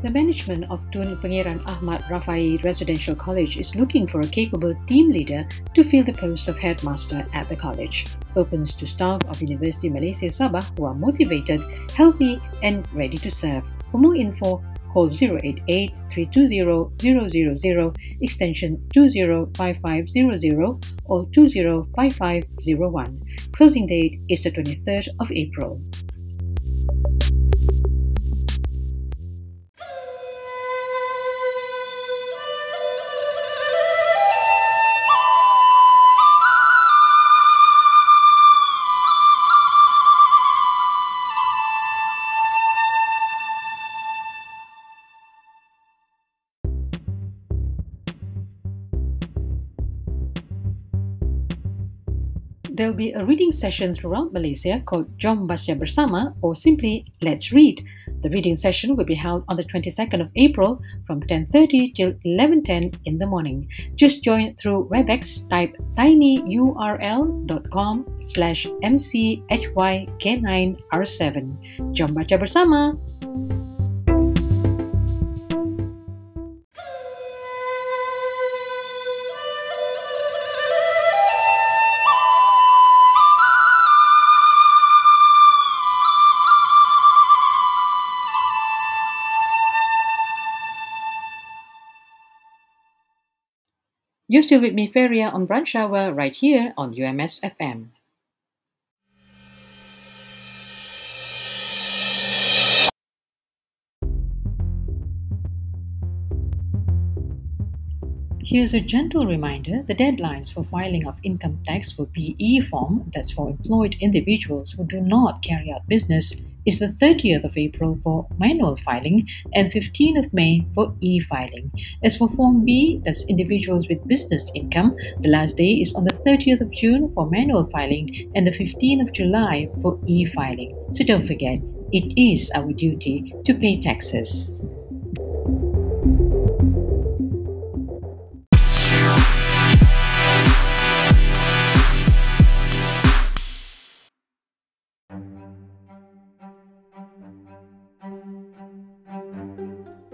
The management of Tun Pengiran Ahmad Raffae Residential College is looking for a capable team leader to fill the post of headmaster at the college. Opens to staff of University Malaysia Sabah who are motivated, healthy, and ready to serve. For more info, call 088 320 000 extension 205500 or 205501. Closing date is the 23rd of April. There'll be a reading session throughout Malaysia called Jom Baca Bersama or simply Let's Read. The reading session will be held on the 22nd of April from 10.30 till 11.10 in the morning. Just join through WebEx, type tinyurl.com slash mchyk9r7. Jom Baca Bersama! You're still with me, Feria, on Brunch Hour right here on UMS FM. Here's a gentle reminder the deadlines for filing of income tax for BE form, that's for employed individuals who do not carry out business, is the 30th of April for manual filing and 15th of May for e filing. As for Form B, that's individuals with business income, the last day is on the 30th of June for manual filing and the 15th of July for e filing. So don't forget, it is our duty to pay taxes.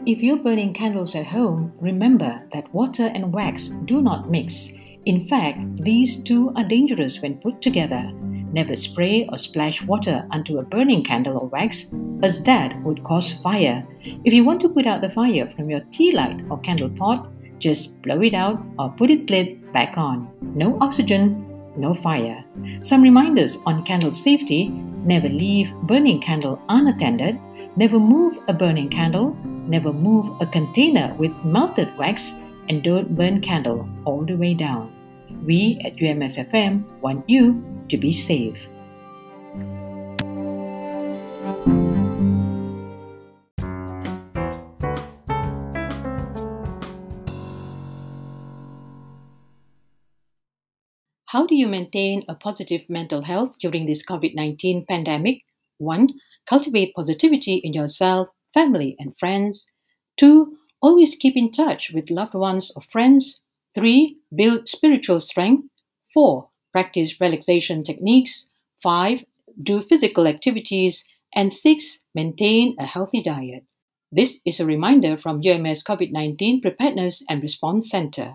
If you're burning candles at home, remember that water and wax do not mix. In fact, these two are dangerous when put together. Never spray or splash water onto a burning candle or wax, as that would cause fire. If you want to put out the fire from your tea light or candle pot, just blow it out or put its lid back on. No oxygen, no fire. Some reminders on candle safety never leave burning candle unattended, never move a burning candle, never move a container with melted wax, and don't burn candle all the way down. We at UMSFM want you to be safe. How do you maintain a positive mental health during this COVID 19 pandemic? 1. Cultivate positivity in yourself, family, and friends. 2. Always keep in touch with loved ones or friends. 3. Build spiritual strength. 4. Practice relaxation techniques. 5. Do physical activities. And 6. Maintain a healthy diet. This is a reminder from UMS COVID 19 Preparedness and Response Center.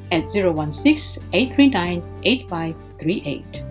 at 016 839 8538.